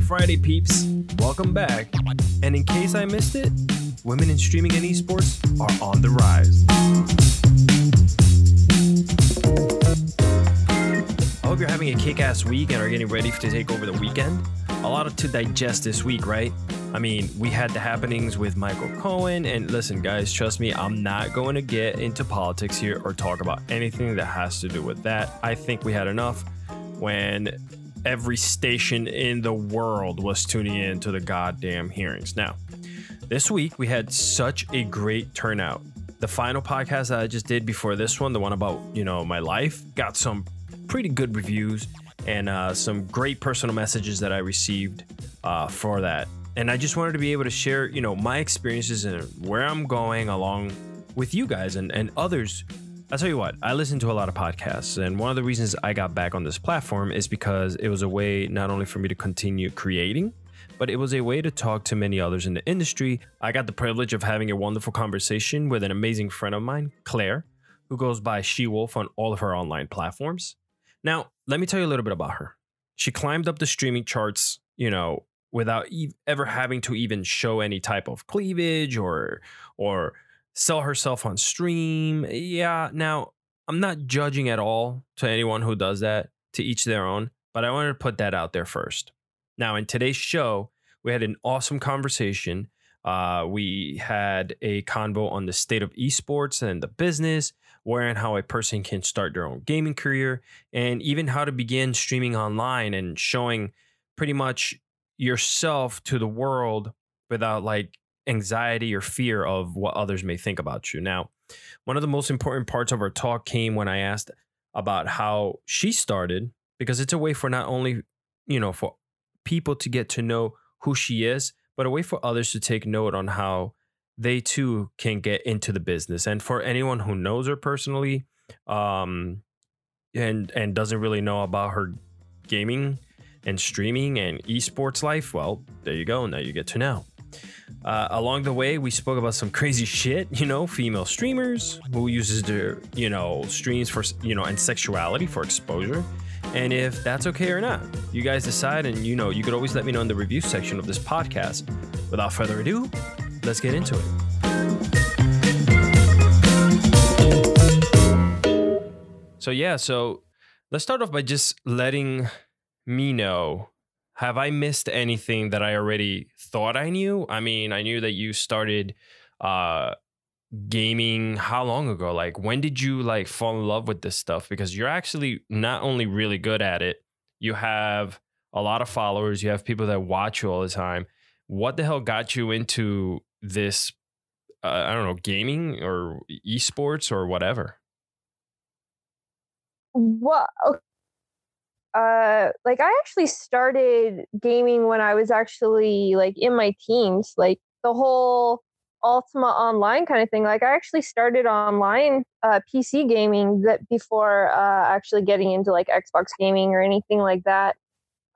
Friday, peeps. Welcome back. And in case I missed it, women in streaming and esports are on the rise. I hope you're having a kick ass week and are getting ready to take over the weekend. A lot to digest this week, right? I mean, we had the happenings with Michael Cohen, and listen, guys, trust me, I'm not going to get into politics here or talk about anything that has to do with that. I think we had enough when every station in the world was tuning in to the goddamn hearings. Now, this week we had such a great turnout. The final podcast that I just did before this one, the one about, you know, my life, got some pretty good reviews and uh, some great personal messages that I received uh, for that. And I just wanted to be able to share, you know, my experiences and where I'm going along with you guys and, and others. I'll tell you what, I listen to a lot of podcasts, and one of the reasons I got back on this platform is because it was a way not only for me to continue creating, but it was a way to talk to many others in the industry. I got the privilege of having a wonderful conversation with an amazing friend of mine, Claire, who goes by She Wolf on all of her online platforms. Now, let me tell you a little bit about her. She climbed up the streaming charts, you know, without ever having to even show any type of cleavage or or sell herself on stream. Yeah, now I'm not judging at all to anyone who does that, to each their own, but I wanted to put that out there first. Now, in today's show, we had an awesome conversation. Uh, we had a convo on the state of esports and the business, where and how a person can start their own gaming career, and even how to begin streaming online and showing pretty much yourself to the world without like anxiety or fear of what others may think about you. Now, one of the most important parts of our talk came when I asked about how she started because it's a way for not only, you know, for people to get to know who she is, but a way for others to take note on how they too can get into the business. And for anyone who knows her personally, um, and and doesn't really know about her gaming and streaming and esports life, well, there you go. Now you get to know. Uh, along the way, we spoke about some crazy shit, you know, female streamers who uses their, you know, streams for, you know, and sexuality for exposure. And if that's okay or not, you guys decide. And, you know, you could always let me know in the review section of this podcast. Without further ado, let's get into it. So, yeah, so let's start off by just letting me know have I missed anything that I already thought I knew? I mean, I knew that you started uh gaming how long ago? Like when did you like fall in love with this stuff because you're actually not only really good at it, you have a lot of followers, you have people that watch you all the time. What the hell got you into this uh, I don't know, gaming or esports or whatever? Well, uh like I actually started gaming when I was actually like in my teens, like the whole Ultima Online kind of thing. Like I actually started online uh, PC gaming that before uh, actually getting into like Xbox gaming or anything like that.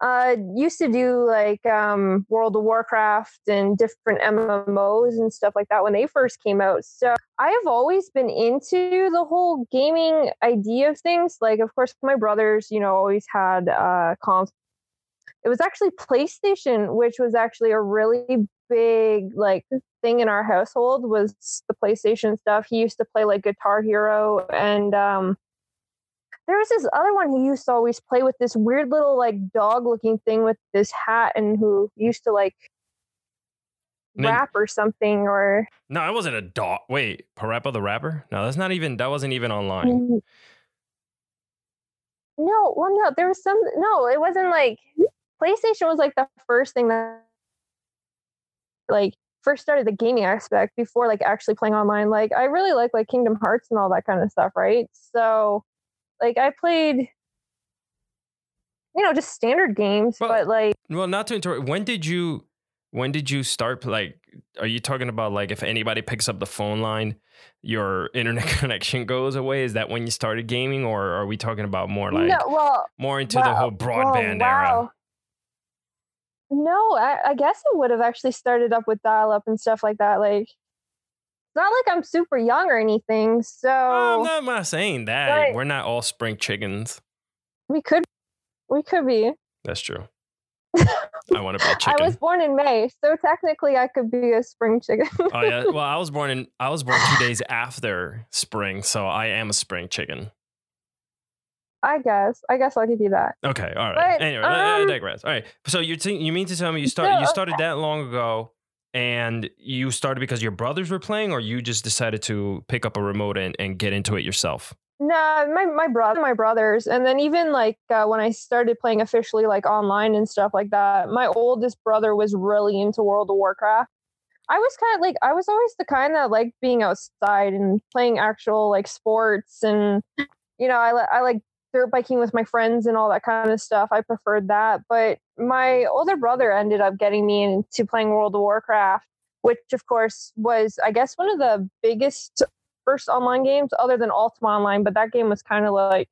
Uh, used to do like um, World of Warcraft and different MMOs and stuff like that when they first came out. So I have always been into the whole gaming idea of things. Like, of course, my brothers, you know, always had uh. It was actually PlayStation, which was actually a really big like thing in our household was the PlayStation stuff. He used to play like Guitar Hero and um there was this other one who used to always play with this weird little like dog looking thing with this hat and who used to like rap or something or No, it wasn't a dog. Wait, Parappa the rapper? No, that's not even that wasn't even online. Mm. no well no there was some no it wasn't like playstation was like the first thing that like first started the gaming aspect before like actually playing online like i really like like kingdom hearts and all that kind of stuff right so like i played you know just standard games Well, but like Well, not to interrupt. When did you when did you start like are you talking about like if anybody picks up the phone line, your internet connection goes away? Is that when you started gaming or are we talking about more like no well more into the wow, whole well, broadband era? No, I, I guess it would have actually started up with dial up and stuff like that. Like, not like I'm super young or anything. So Oh, I'm, not, saying that. We're not all spring chickens. we could, we could be. That's true. I want to be a chicken. I was born in May, so technically I could be a spring chicken. oh yeah. Well, I was born in I was born two days after spring, so I am a spring chicken. I guess. I guess I'll give you that. Okay. All right. But, anyway, I um, digress. All right. So you think you mean to tell me you start you So- started that long ago, and you started because your brothers were playing, or you just decided to pick up a remote and, and get into it yourself? Nah, my my brother, my brothers, and then even like uh, when I started playing officially, like online and stuff like that, my oldest brother was really into World of Warcraft. I was kind of like I was always the kind that liked being outside and playing actual like sports, and you know I I like dirt biking with my friends and all that kind of stuff. I preferred that, but my older brother ended up getting me into playing World of Warcraft, which of course was I guess one of the biggest first online games other than Ultima Online, but that game was kind of like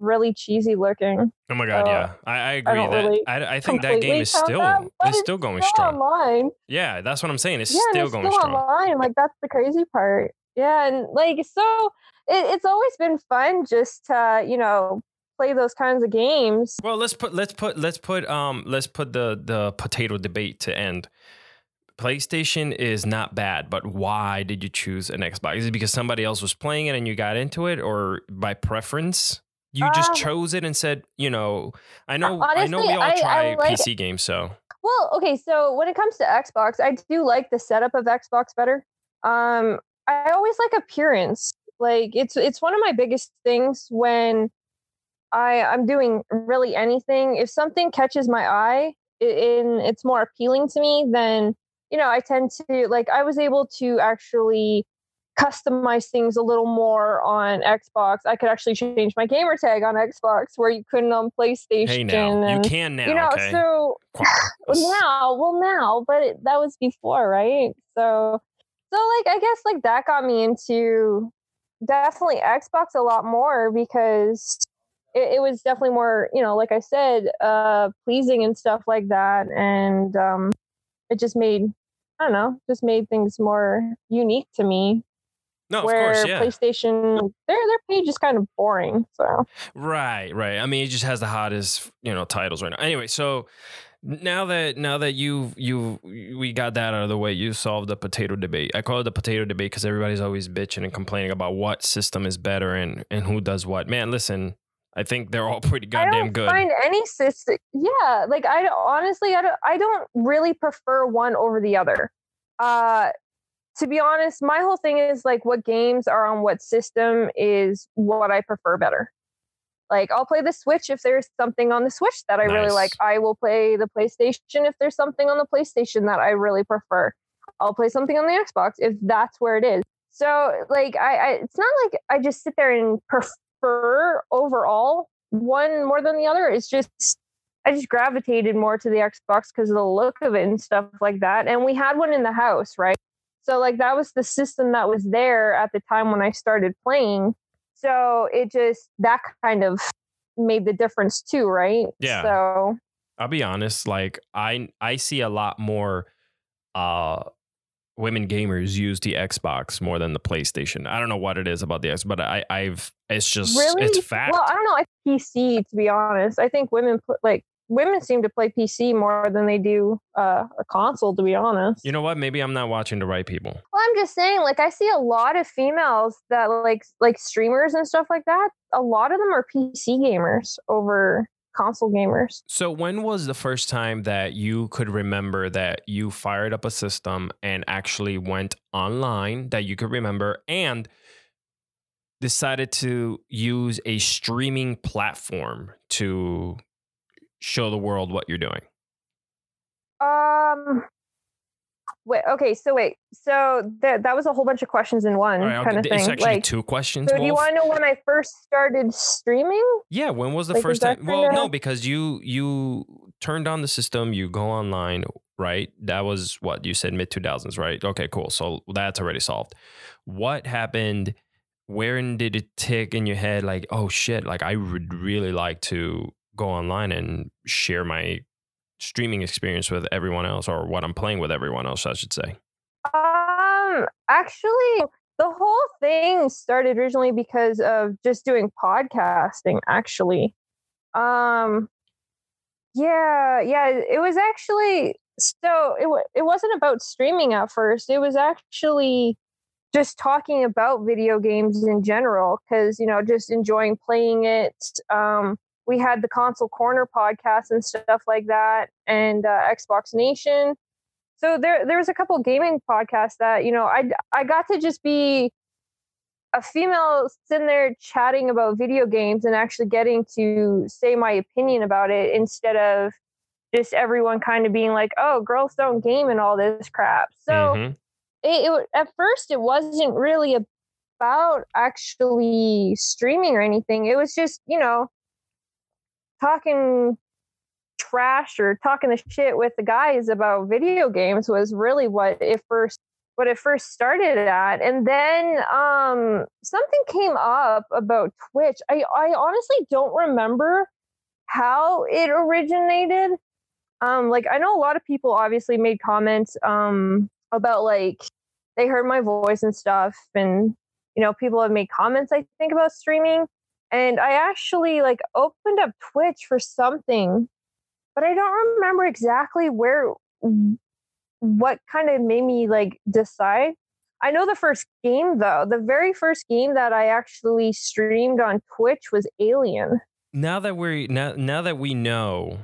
really cheesy looking. Oh my god, So, yeah, I, I agree don't that really I, I think that game is still that, it's still going still strong. online. Yeah, that's what I'm saying. It's yeah, still it's going still strong. online. Like that's the crazy part. Yeah, and like so, it, it's always been fun just to you know play those kinds of games. Well, let's put let's put let's put um let's put the the potato debate to end. PlayStation is not bad, but why did you choose an Xbox? Is it because somebody else was playing it and you got into it, or by preference? You just Um, chose it and said, you know, I know, I know, we honestly, all I- I like- PC games, so Well, okay, so when it comes to Xbox, I do like the setup of Xbox better. Um, I always like appearance. Like it's it's one of my biggest things when I I'm doing really anything. If something catches my eye and it's more appealing to me, then you know I tend to like. I was able to actually customize things a little more on Xbox. I could actually change my gamer tag on Xbox where you couldn't on PlayStation. hey, now you can now, you know, okay? so now, well, now, but it, that was before, right? So, so like, I guess like that got me into definitely Xbox a lot more because it, it was definitely more, you know, like I said, uh, pleasing and stuff like that, and um, it just made, I don't know, just made things more unique to me. no, of where course, yeah. PlayStation, their their page is kind of boring. So Right, right. I mean, it just has the hottest, you know, titles right now. Anyway, so now that now that you've you we got that out of the way, you solved the potato debate. I call it the potato debate because everybody's always bitching and complaining about what system is better and and who does what. Man, listen, I think they're all pretty I goddamn don't good. find any system. Yeah, like I honestly, I don't. I don't really prefer one over the other. Uh, to be honest, my whole thing is like what games are on what system is what I prefer better. Like I'll play the Switch if there's something on the Switch that I really like. I will play the PlayStation if there's something on the PlayStation that I really prefer. I'll play something on the Xbox if that's where it is. So like I, I it's not like I just sit there and prefer overall one more than the other. It's just I just gravitated more to the Xbox because of the look of it and stuff like that. And we had one in the house, right? So like that was the system that was there at the time when I started playing. So it just that kind of made the difference too, right? Yeah. So I'll be honest, like I I see a lot more uh women gamers use the Xbox more than the PlayStation. I don't know what it is about the X, but I I've it's just really, it's fact. well, I don't know. I PC to be honest. I think women put like women seem to play PC more than they do uh, a console. To be honest. you know what? Maybe I'm not watching the right people. Well, I'm just saying, like, I see a lot of females that like like streamers and stuff like that. A lot of them are PC gamers over console gamers. So when was the first time that you could remember that you fired up a system and actually went online that you could remember and decided to use a streaming platform to show the world what you're doing? Um. Wait. Okay. So wait. So that that was a whole bunch of questions in one right, kind of thing. actually Like, two questions. so do you want to know when I first started streaming? Yeah, when was the Like, first time? Well, no, because you you turned on the system, you go online, right? That was what you said mid 2000s, right? Okay, cool. So that's already solved. What happened? Where did it tick in your head like, "Oh shit, like I would really like to go online and share my streaming experience with everyone else or what I'm playing with everyone else, I should say." Um. Actually, the whole thing started originally because of just doing podcasting. Actually, um. Yeah, yeah. It was actually so it it wasn't about streaming at first. It was actually just talking about video games in general because you know just enjoying playing it. Um, we had the console corner podcast and stuff like that, and uh, Xbox Nation. So there there was a couple gaming podcasts that you know I I got to just be a female sitting there chatting about video games and actually getting to say my opinion about it instead of just everyone kind of being like, "Oh, girls don't game and all this crap." So mm-hmm. it, it at first it wasn't really about actually streaming or anything. It was just you know talking trash or talking the shit with the guys about video games was really what it first what it first started at. And then um something came up about twitch. I i honestly don't remember how it originated. Um like i know a lot of people obviously made comments um about like they heard my voice and stuff. And you know people have made comments i think about streaming and i actually like opened up twitch for something but i don't remember exactly where what kind of made me like decide I know the first game though. The very first game that I actually streamed on Twitch was Alien. Now that we now now that we know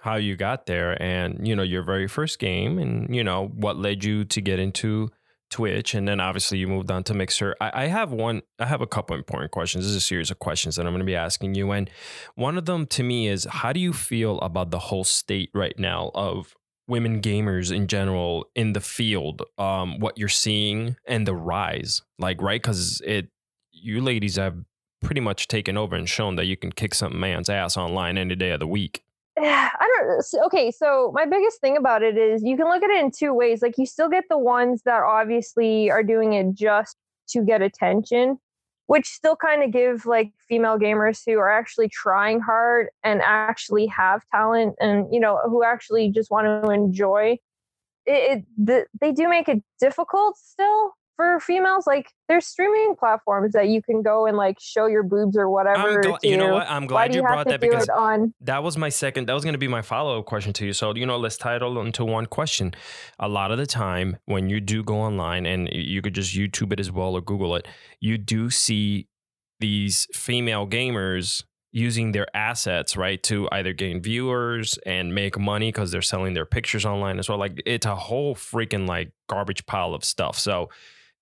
how you got there and you know your very first game and you know what led you to get into Twitch and then obviously you moved on to Mixer. I, I have one I have a couple important questions. This is a series of questions that I'm going to be asking you. And one of them to me is how do you feel about the whole state right now of women gamers in general in the field um what you're seeing and the rise like right because it you ladies have pretty much taken over and shown that you can kick some man's ass online any day of the week I don't. Okay, so my biggest thing about it is you can look at it in two ways. Like you still get the ones that obviously are doing it just to get attention, which still kind of give like female gamers who are actually trying hard and actually have talent and you know who actually just want to enjoy it, it the, they do make it difficult still for females, like there's streaming platforms that you can go and like show your boobs or whatever. Gl- you know what? I'm glad you, you brought that because on- that was my second. That was going to be my follow up question to you. So you know, let's title into one question. A lot of the time, when you do go online, and you could just YouTube it as well or Google it, you do see these female gamers using their assets right to either gain viewers and make money because they're selling their pictures online as well like it's a whole freaking like garbage pile of stuff so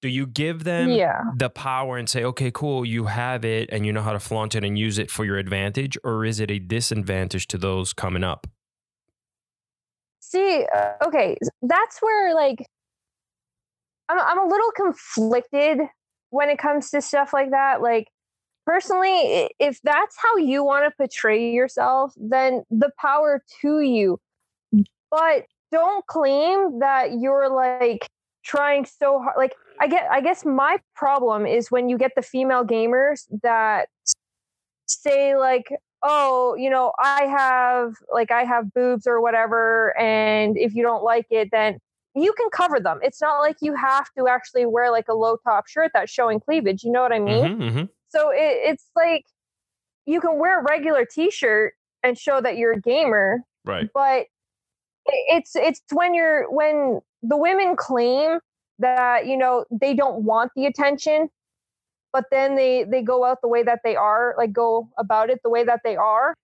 do you give them yeah. the power and say okay cool you have it and you know how to flaunt it and use it for your advantage or is it a disadvantage to those coming up see uh, okay that's where like I'm, I'm a little conflicted when it comes to stuff like that like personally if that's how you want to portray yourself then the power to you but don't claim that you're like trying so hard like I get I guess my problem is when you get the female gamers that say like oh you know I have like I have boobs or whatever and if you don't like it then you can cover them. It's not like you have to actually wear like a low top shirt that's showing cleavage you know what I mean? Mm-hmm, mm-hmm. so it, it's like you can wear a regular t-shirt and show that you're a gamer right. but it's it's when you're when the women claim that you know they don't want the attention but then they they go out the way that they are like go about it the way that they are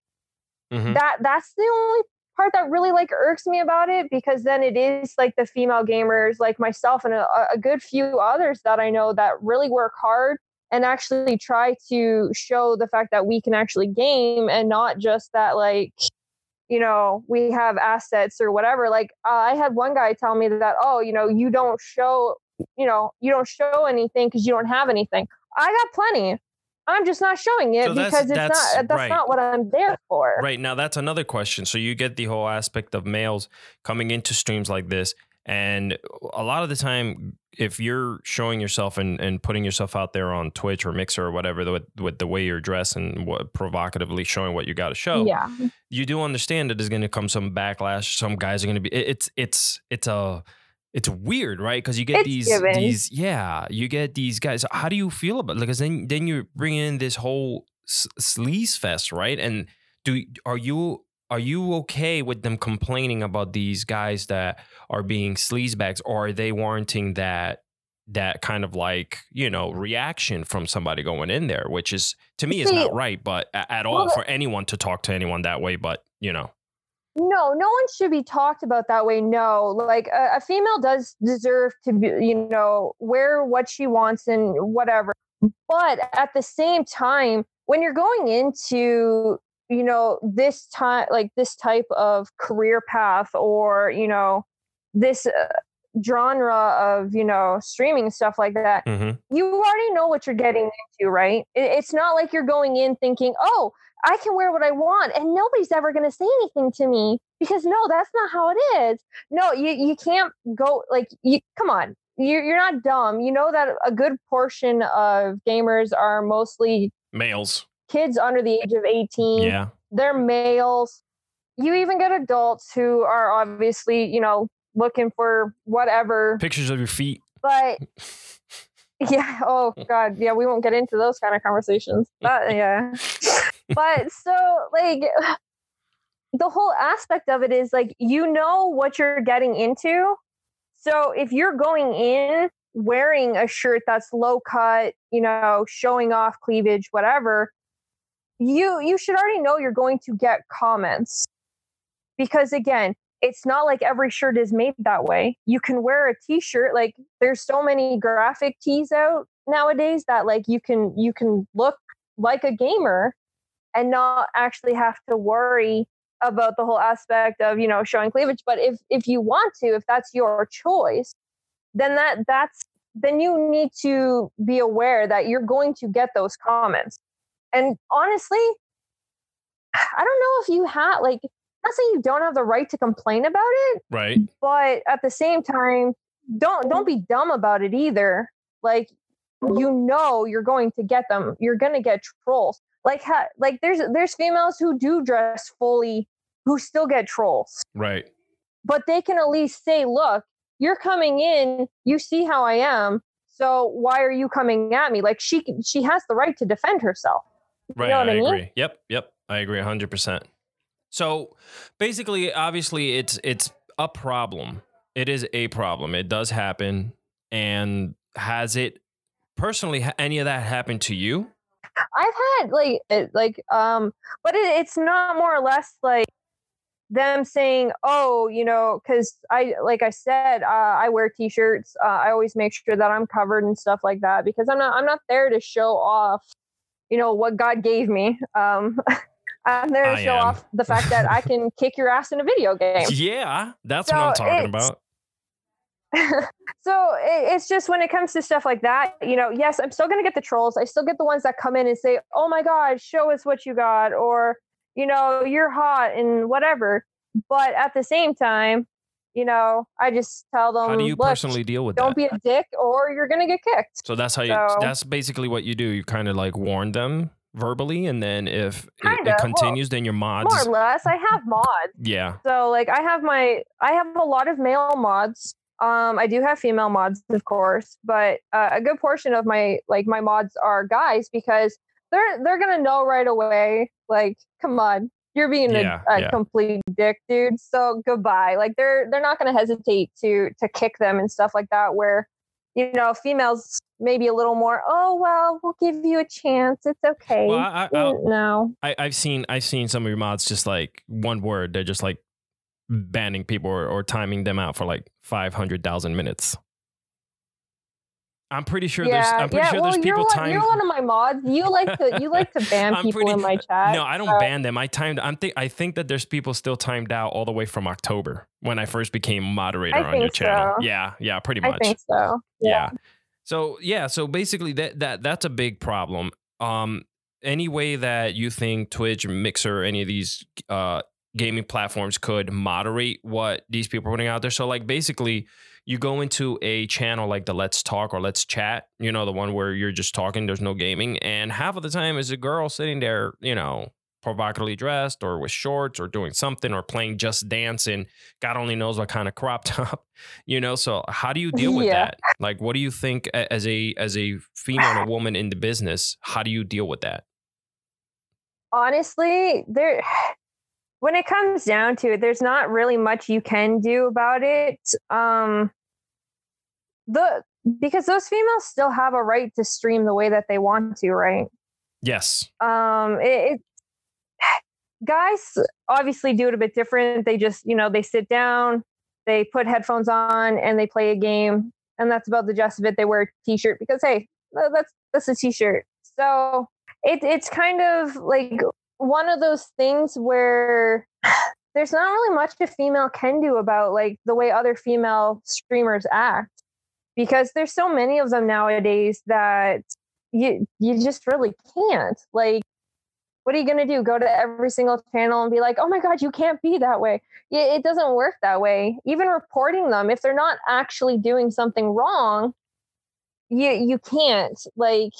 mm-hmm. that that's the only part that really like irks me about it because then it is like the female gamers like myself and a, a good few others that i know that really work hard and actually try to show the fact that we can actually game and not just that like you know, we have assets or whatever. Like uh, I had one guy tell me that, oh, you know, you don't show, you know, you don't show anything because you don't have anything. I got plenty. I'm just not showing it so because it's not that's right. not what I'm there for. Right. Now that's another question. So you get the whole aspect of males coming into streams like this and a lot of the time, if you're showing yourself and, and putting yourself out there on Twitch or Mixer or whatever, with, with the way you're dressed and what provocatively showing what you got to show, yeah, you do understand that there's going to come some backlash. Some guys are going to be. It's it's it's a it's weird, right? Because you get it's these given. these yeah, you get these guys. How do you feel about? Because then then you bring in this whole sleaze fest, right? And do are you are you okay with them complaining about these guys that are being sleazebags, or are they warranting that that kind of like you know reaction from somebody going in there, which is to me is not right, but at all Well, for anyone to talk to anyone that way. But you know, No, no one should be talked about that way. No, like a, a female does deserve to be, you know, wear what she wants and whatever. But at the same time, when you're going into, you know, this time, like this type of career path or, you know, this uh, genre of, you know, streaming stuff like that, Mhm. you already know what you're getting into, right? It- It's not like you're going in thinking, oh, I can wear what I want and nobody's ever going to say anything to me because no, that's not how it is. No, you, you can't go like you come on. You're, you're not dumb. You know that a good portion of gamers are mostly males, kids under the age of 18. yeah, They're males. You even get adults who are obviously, you know, looking for whatever. pictures of your feet. But yeah, oh god, yeah, we won't get into those kind of conversations. But yeah. but so like the whole aspect of it is like you know what you're getting into. So if you're going in wearing a shirt that's low cut, you know, showing off cleavage, whatever, you you should already know you're going to get comments. Because again, it's not like every shirt is made that way. You can wear a t-shirt like there's so many graphic tees out nowadays that like you can you can look like a gamer and not actually have to worry about the whole aspect of you know showing cleavage but if if you want to if that's your choice then that that's then you need to be aware that you're going to get those comments and honestly i don't know if you have like not saying you don't have the right to complain about it Right. but at the same time don't don't be dumb about it either. Like you know you're going to get them. You're going to get trolls. Like ha- like there's there's females who do dress fully who still get trolls. Right. but they can at least say look you're coming in. You see how i am. So why are you coming at me? Like she she has the right to defend herself Right. know I, I mean? agree. Yep. Yep. I agree 100%. So basically, obviously, it's it's a problem. It is a problem. It does happen. And has it personally, any of that happened to you? I've had like it, like um, but it, it's not more or less like them saying, "Oh, you know," because I like I said, uh, I wear t-shirts. Uh, I always make sure that I'm covered and stuff like that because I'm not I'm not there to show off, you know, what God gave me. Um, I'm there to I show am. off the fact that I can kick your ass in a video game. Yeah. That's what I'm talking about. so it, it's just when it comes to stuff like that, you know, yes, I'm still going to get the trolls. I still get the ones that come in and say, "Oh my god, show us what you got," or you know, "You're hot" and whatever. But at the same time, you know, I just tell them, How do you "Look, personally deal with don't that? be a dick, or you're going to get kicked." so that's how you, So- that's basically what you do. You kind of like warn them verbally. And then if it, Kinda. it Well, continues, then your mods. More or less, I have mods. yeah. So like I have my I have a lot of male mods. Um, I do have female mods, of course, but uh, a good portion of my like my mods are guys because they're they're gonna know right away. Like, come on, you're being Yeah, a, a yeah. complete dick, dude. So goodbye. Like they're they're not gonna hesitate to to kick them and stuff like that. Where you know females maybe a little more. Oh well, we'll give you a chance. It's okay. Well, I, I, no. I, I've seen I've seen some of your mods just like one word. They're just like banning people or, or timing them out for like five hundred thousand minutes. I'm pretty sure there's I'm pretty sure well, there's you're people one, timed. You're one of my mods. You like to you like to ban people pretty- in my chat. no, I don't so- ban them. I timed. I'm think. I think that there's people still timed out all the way from October when I first became moderator I on your channel. so. Yeah, yeah, pretty much. I think so. yeah. So yeah, so basically that that that's a big problem. Um, any way that you think Twitch, Mixer, any of these uh gaming platforms could moderate what these people are putting out there. So like basically, you go into a channel like the Let's Talk or Let's Chat, you know, the one where you're just talking, there's no gaming, and half of the time is a girl sitting there, you know, provocatively dressed or with shorts or doing something or playing Just Dance and God only knows what kind of crop top, you know. So how do you deal with Yeah. that? Like, what do you think as a as a female and a woman in the business? How do you deal with that? Honestly, there when it comes down to it, there's not really much you can do about it. Um, the because those females still have a right to stream the way that they want to, right? Yes. Um, it, it guys obviously do it a bit different. They just, you know, they sit down, they put headphones on, and they play a game, and that's about the gist of it. They wear a t-shirt because hey, that's that's a t-shirt. So it, it's kind of like one of those things where there's not really much a female can do about like the way other female streamers act because there's so many of them nowadays that you you just really can't. Like what are you going to do? Go to every single channel and be like oh my god you can't be that way. It doesn't work that way. Even reporting them if they're not actually doing something wrong you you can't. Like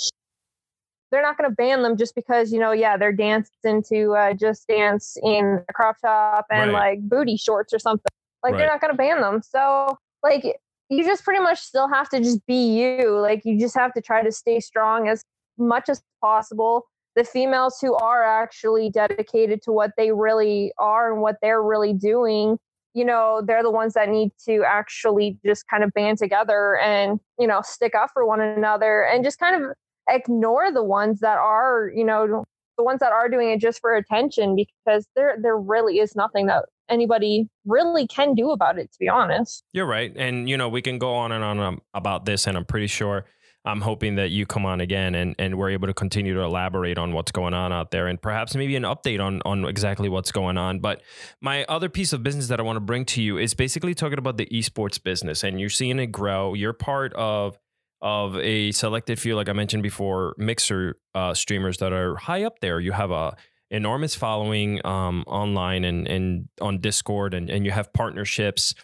they're not going to ban them just because you know yeah they're dancing to uh, just dance in a crop top and Right. like booty shorts or something like Right. they're not going to ban them so like you just pretty much still have to just be you like you just have to try to stay strong as much as possible the females who are actually dedicated to what they really are and what they're really doing you know they're the ones that need to actually just kind of band together and you know stick up for one another and just kind of ignore the ones that are you know the ones that are doing it just for attention because there there really is nothing that anybody really can do about it to be honest You're right. And, you know, we can go on and on um, about this, and I'm pretty sure I'm hoping that you come on again and, and we're able to continue to elaborate on what's going on out there and perhaps maybe an update on, on exactly what's going on. But my other piece of business that I want to bring to you is basically talking about the esports business, and you're seeing it grow. You're part of of a selected few, like I mentioned before, mixer uh, streamers that are high up there. You have a enormous following um, online and, and on Discord, and, and you have partnerships.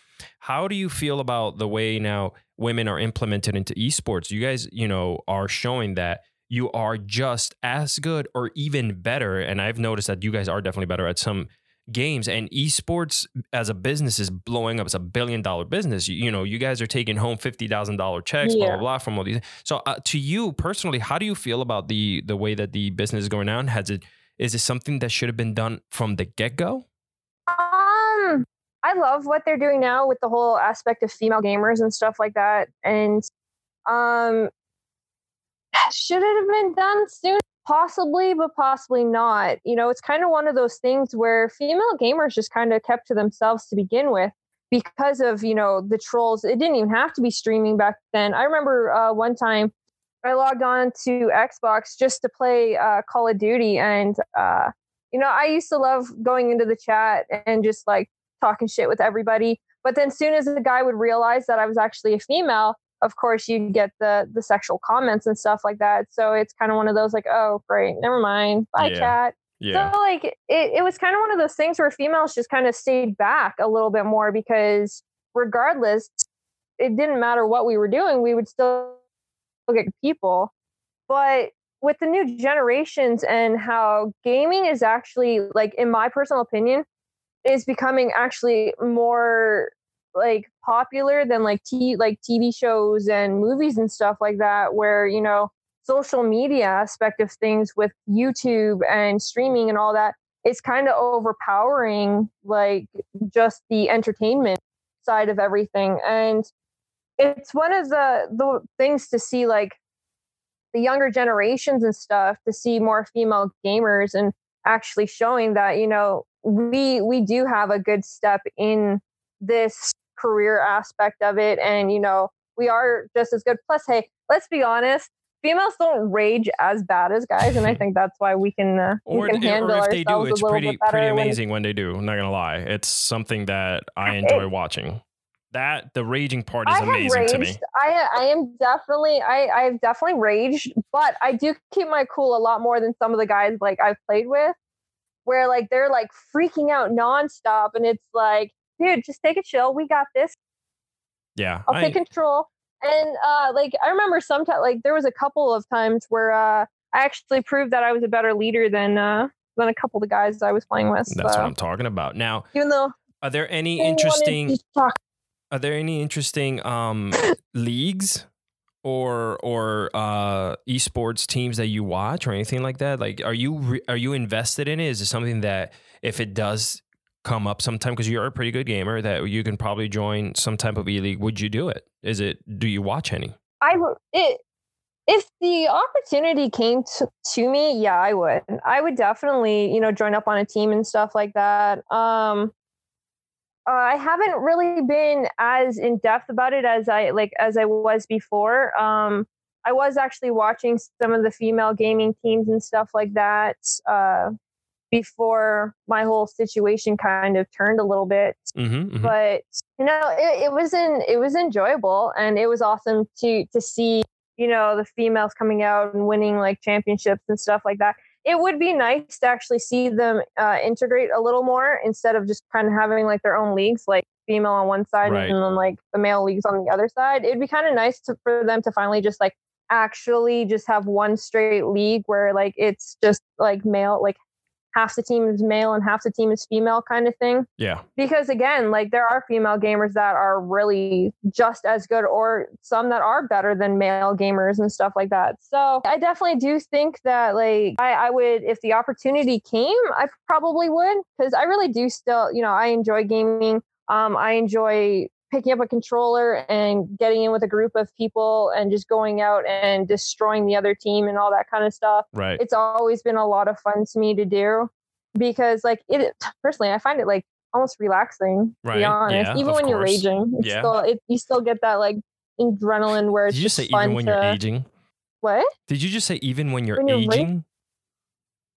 How do you feel about the way now women are implemented into esports? You guys, you know, are showing that you are just as good or even better. And I've noticed that you guys are definitely better at some games and esports as a business is blowing up. It's a billion dollar business. You, you know, you guys are taking home fifty thousand dollar checks, blah Yeah. blah blah, from all these. So, uh, to you personally, how do you feel about the the way that the business is going on? Has it is it something that should have been done from the get go? Um, I love what they're doing now with the whole aspect of female gamers and stuff like that. And um, should it have been done soon? Possibly, but possibly not. You know, it's kind of one of those things where female gamers just kind of kept to themselves to begin with because of you know the trolls. It didn't even have to be streaming back then. I remember uh, one time I logged on to Xbox just to play uh, Call of Duty, and uh, you know, I used to love going into the chat and just like talking shit with everybody. But then, soon as the guy would realize that I was actually a female, of course, you'd get the the sexual comments and stuff like that. So it's kind of one of those like, oh, great, never mind, bye, Yeah. chat. So like, it it was kind of one of those things where females just kind of stayed back a little bit more because regardless, it didn't matter what we were doing, we would still get people. But with the new generations and how gaming is actually like in my personal opinion is becoming actually more like popular than like t like TV shows and movies and stuff like that where you know social media aspect of things with YouTube and streaming and all that is kind of overpowering like just the entertainment side of everything. And it's one of the the things to see like the younger generations and stuff to see more female gamers and actually showing that you know we we do have a good step in this career aspect of it and you know we are just as good plus hey let's be honest females don't rage as bad as guys and i think that's why we can uh, or, we can or if they do, it's pretty pretty amazing when they do. I'm not gonna lie, it's something that I enjoy watching. That the raging part is I amazing to me. I I am definitely I I've definitely raged, but I do keep my cool a lot more than some of the guys like I've played with, where like they're like freaking out nonstop, and it's like, dude, just take a chill. We got this. Yeah, I'll I- take control. And uh, like I remember sometimes like there was a couple of times where uh, I actually proved that I was a better leader than uh, than a couple of the guys I was playing with. that's so what I'm talking about. Now, even though are there any interesting talk are there any interesting um leagues or or uh esports teams that you watch or anything like that? Like are you re- are you invested in it? Is it something that if it does come up sometime because you're a pretty good gamer that you can probably join some type of e-league would you do it is it do you watch any i it if the opportunity came to, to me, yeah, I would. I would definitely, you know, join up on a team and stuff like that. Um I haven't really been as in depth about it as I like as I was before. Um I was actually watching some of the female gaming teams and stuff like that uh before my whole situation kind of turned a little bit mm-hmm, mm-hmm. but you know it, it was in it was enjoyable and it was awesome to to see you know the females coming out and winning like championships and stuff like that it would be nice to actually see them uh, integrate a little more instead of just kind of having like their own leagues like female on one side Right. and then like the male leagues on the other side it'd be kind of nice to, for them to finally just like actually just have one straight league where like it's just like male like half the team is male and half the team is female kind of thing. Yeah. Because again like there are female gamers that are really just as good or some that are better than male gamers and stuff like that. So i definitely do think that like i, I would if the opportunity came i probably would. Because i really do still you know i enjoy gaming. Um, i enjoy picking up a controller and getting in with a group of people and just going out and destroying the other team and all that kind of stuff. Right. It's always been a lot of fun to me to do because like it personally i find it like almost relaxing to Right, be honest. Yeah, even when you're raging it's Yeah. still it, you still get that like adrenaline where did it's you just say fun even when to you're aging? What? Did you just say even when you're When you're ra- aging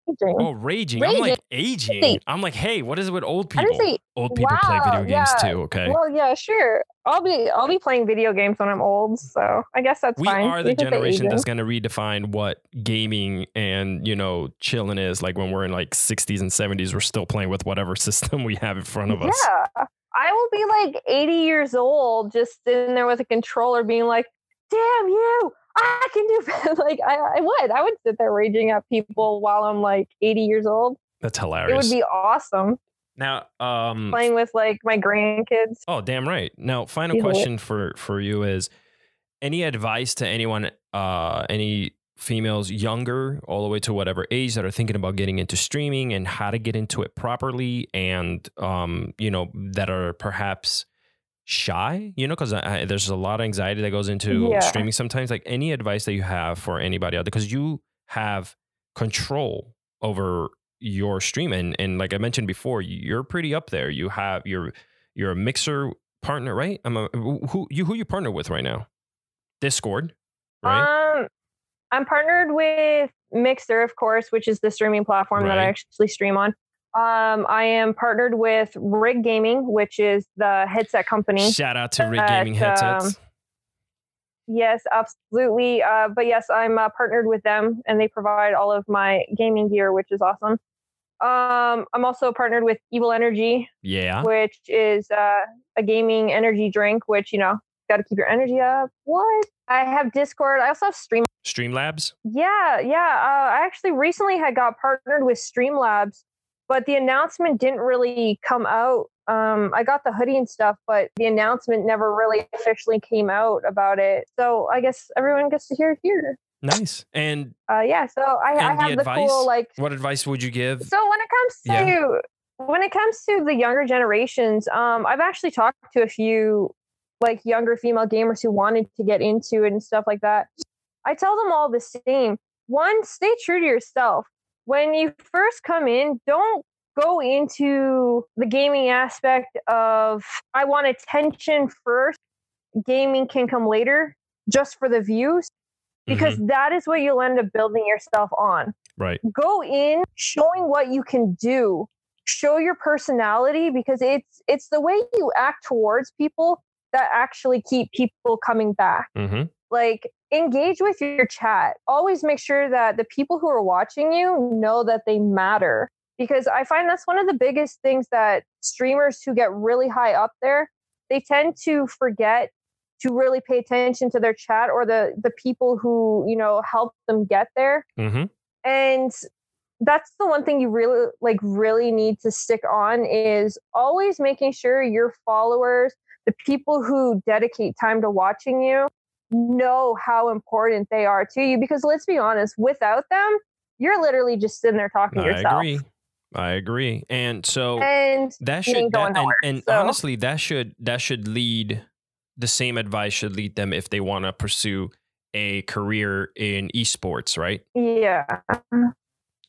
Raging. oh raging. I'm like aging. I'm like hey what is it with old people? old people play video games yeah. too okay. Well yeah sure. I'll be i'll be playing video games when i'm old so i guess that's we fine. are the generation that's going to redefine what gaming and you know chilling is like when we're in like 60s and 70s we're still playing with whatever system we have in front of us. Yeah. I will be like 80 years old, just sitting there with a controller being like, damn you, I can do like I, I would. I would sit there raging at people while I'm like 80 years old. that's hilarious. It would be awesome now um playing with like my grandkids. Oh, damn right. Now, final question for for you is: any advice to anyone, uh, any females younger, all the way to whatever age that are thinking about getting into streaming and how to get into it properly, and um, you know, that are perhaps shy, you know, because there's a lot of anxiety that goes into Yeah. streaming sometimes. Like any advice that you have for anybody out there, because you have control over your stream, and and like I mentioned before, you're pretty up there. You have your you're a mixer partner, right? I'm a, who you who you partner with right now? Discord, right? Um, I'm partnered with Mixer, of course, which is the streaming platform that I actually stream on. Um, I am partnered with Rig Gaming, which is the headset company. Shout out to Rig but, Gaming headsets. um, Yes, absolutely. Uh, but yes, I'm uh, partnered with them, and they provide all of my gaming gear, which is awesome. Um, I'm also partnered with Evil Energy, yeah, which is uh, a gaming energy drink. Which you know, got to keep your energy up. What? I have Discord. I also have Stream. Streamlabs. Yeah, yeah. Uh, I actually recently had got partnered with Streamlabs, but the announcement didn't really come out. Um, I got the hoodie and stuff, but the announcement never really officially came out about it. So I guess everyone gets to hear it here. Nice. And Uh, yeah. So I, I the have the advice? cool like. what advice would you give? So when it comes to Yeah. when it comes to the younger generations, um, I've actually talked to a few like younger female gamers who wanted to get into it and stuff like that. I tell them all the same. One, stay true to yourself. When you first come in, don't go into the gaming aspect of I want attention first. Gaming can come later just for the views because that is what you'll end up building yourself on Right. go in showing what you can do show your personality because it's it's the way you act towards people that actually keep people coming back Mm-hmm. like engage with your chat always make sure that the people who are watching you know that they matter because i find that's one of the biggest things that streamers who get really high up there they tend to forget to really pay attention to their chat or the the people who you know help them get there Mm-hmm. and that's the one thing you really like really need to stick on is always making sure your followers the people who dedicate time to watching you know how important they are to you because let's be honest, without them, you're literally just sitting there talking to I yourself. agree. I agree. And so And that should that, and, and so- honestly that should that should lead the same advice should lead them if they want to pursue a career in esports, right? yeah.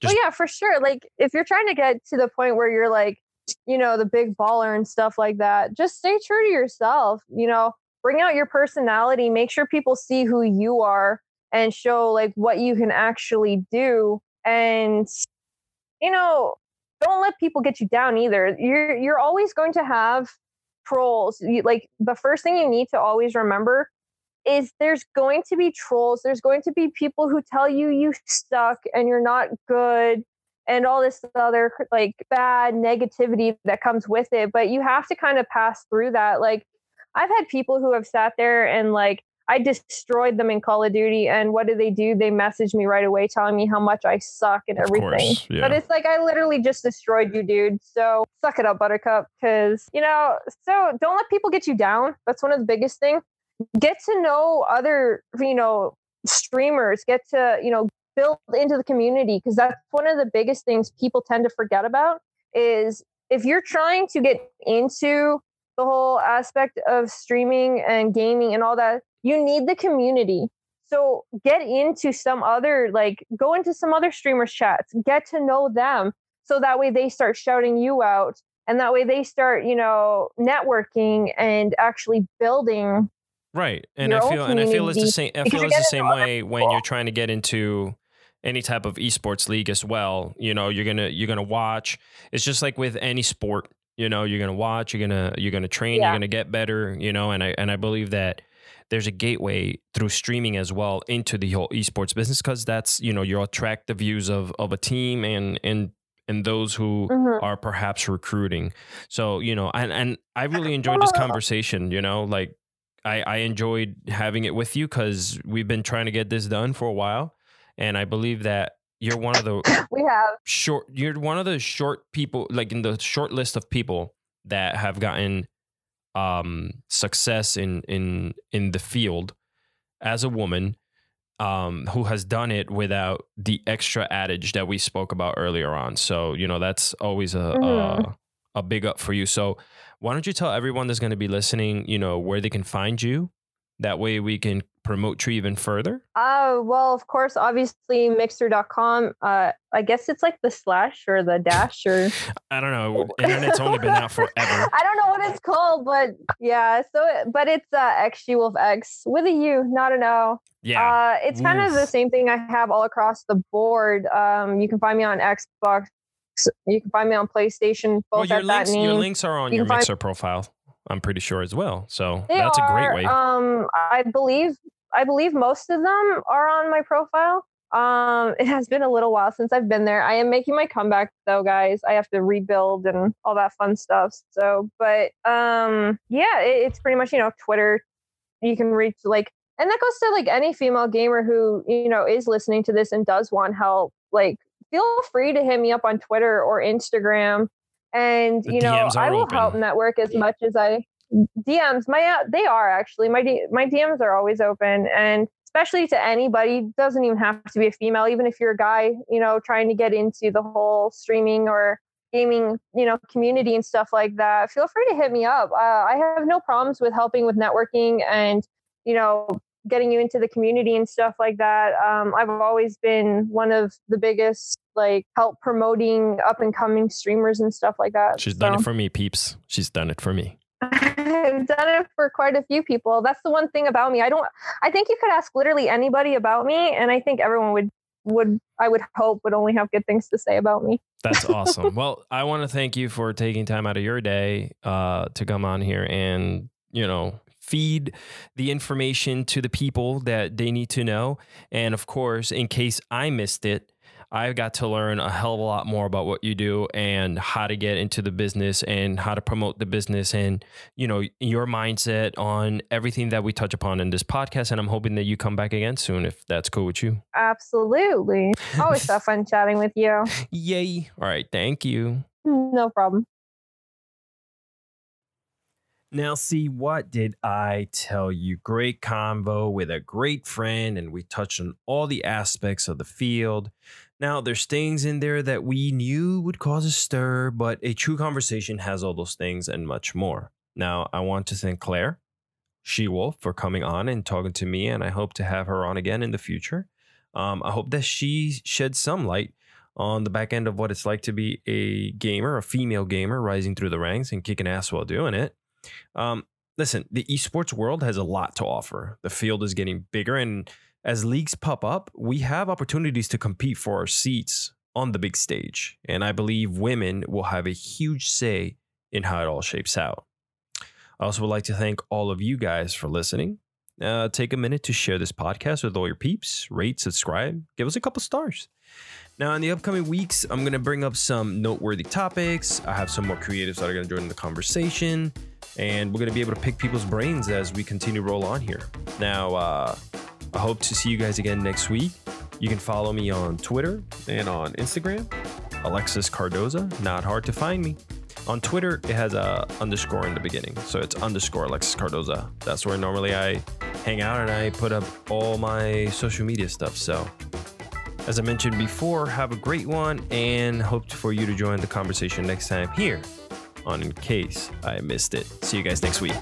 Just- well, yeah, for sure. Like if you're trying to get to the point where you're like, you know, the big baller and stuff like that, just stay true to yourself. You know, bring out your personality, make sure people see who you are and show like what you can actually do. And you know, don't let people get you down either. You're you're always going to have trolls. You, like the first thing you need to always remember is there's going to be trolls. There's going to be people who tell you you suck and you're not good and all this other like bad negativity that comes with it. But you have to kind of pass through that. Like I've had people who have sat there and like I destroyed them in Call of Duty and what do they do? They message me right away telling me how much I suck and Of everything. course, yeah. But it's like I literally just destroyed you, dude. So suck it up, Buttercup. Cause you know, so don't let people get you down. That's one of the biggest things get to know other you know streamers get to you know build into the community because that's one of the biggest things people tend to forget about is if you're trying to get into the whole aspect of streaming and gaming and all that you need the community so get into some other like go into some other streamers chats get to know them so that way they start shouting you out and that way they start you know networking and actually building Right. And I feel and I feel it's the same I feel it's the same way when you're trying to get into any type of esports league as well. You know, you're gonna you're gonna watch. It's just like with any sport, you know, you're gonna watch, you're gonna you're gonna train, Yeah. you're gonna get better, you know, and I and I believe that there's a gateway through streaming as well into the whole esports business because that's you know you'll attract the views of of a team and and and those who Mhm. are perhaps recruiting. So, you know, and, and I really enjoyed this conversation, you know, like I, I enjoyed having it with you because we've been trying to get this done for a while. And I believe that you're one of the we have short, you're one of the short people, like in the short list of people that have gotten um, success in, in, in the field as a woman um, who has done it without the extra adage that we spoke about earlier on. So, you know, that's always a, Mhm. a, a big up for you. So, why don't you tell everyone that's going to be listening, you know, where they can find you? That way we can promote you even further. Uh, well, of course, obviously, mixer.com. Uh, I guess it's like the slash or the dash or I don't know. Internet's only been out forever. I don't know what it's called, but yeah. So, but it's uh, XG Wolf X with a U, not an O. Yeah. Uh, it's kind of the same thing I have all across the board. Um, you can find me on Xbox. You can find me on PlayStation. Both well, your at that links, name. your links are on You your can find- Mixer profile. I'm pretty sure as well. So They that's a great are, way. Um, I believe I believe most of them are on my profile. Um, it has been a little while since I've been there. I am making my comeback though, guys. I have to rebuild and all that fun stuff. So, but um, yeah, it, it's pretty much you know Twitter. You can reach like, and that goes to like any female gamer who you know is listening to this and does want help. Like, feel free to hit me up on Twitter or Instagram, and The you know I will open. help network as much as I DMs. My uh, they are actually my my DMs are always open, and especially to anybody. Doesn't even have to be a female. Even if you're a guy, you know, trying to get into the whole streaming or gaming, you know, community and stuff like that. Feel free to hit me up. Uh, I have no problems with helping with networking and you know getting you into the community and stuff like that. Um, I've always been one of the biggest like help promoting up and coming streamers and stuff like that. She's done it for me, peeps. She's done it for me. I've done it for quite a few people. That's the one thing about me. I don't I think you could ask literally anybody about me and I think everyone would would I would hope would only have good things to say about me. That's awesome. well, I want to thank you for taking time out of your day uh, to come on here and, you know, feed the information to the people that they need to know. And of course, in case I missed it, I got to learn a hell of a lot more about what you do and how to get into the business and how to promote the business and, you know, your mindset on everything that we touch upon in this podcast. And I'm hoping that you come back again soon if that's cool with you. Absolutely. Always have fun chatting with you. Yay. All right. Thank you. No problem. Now, see, what did I tell you? Great convo with a great friend, and we touched on all the aspects of the field. Now, there's things in there that we knew would cause a stir, but a true conversation has all those things and much more. Now, I want to thank Claire She Wolf for coming on and talking to me, and I hope to have her on again in the future. Um, I hope that she sheds some light on the back end of what it's like to be a gamer, a female gamer, rising through the ranks and kicking ass while doing it. Um, listen, the esports world has a lot to offer. The field is getting bigger, and as leagues pop up, we have opportunities to compete for our seats on the big stage. And I believe women will have a huge say in how it all shapes out. I also would like to thank all of you guys for listening. Uh, take a minute to share this podcast with all your peeps, rate, subscribe, give us a couple stars. Now, in the upcoming weeks, I'm going to bring up some noteworthy topics. I have some more creatives that are going to join the conversation and we're going to be able to pick people's brains as we continue to roll on here. Now, uh, I hope to see you guys again next week. You can follow me on Twitter and on Instagram, Alexis Cardoza. Not hard to find me. On Twitter, it has a underscore in the beginning, so it's underscore Alexis Cardoza. That's where normally I hang out and I put up all my social media stuff. So, as I mentioned before, have a great one and hope for you to join the conversation next time here on In Case I Missed It. See you guys next week.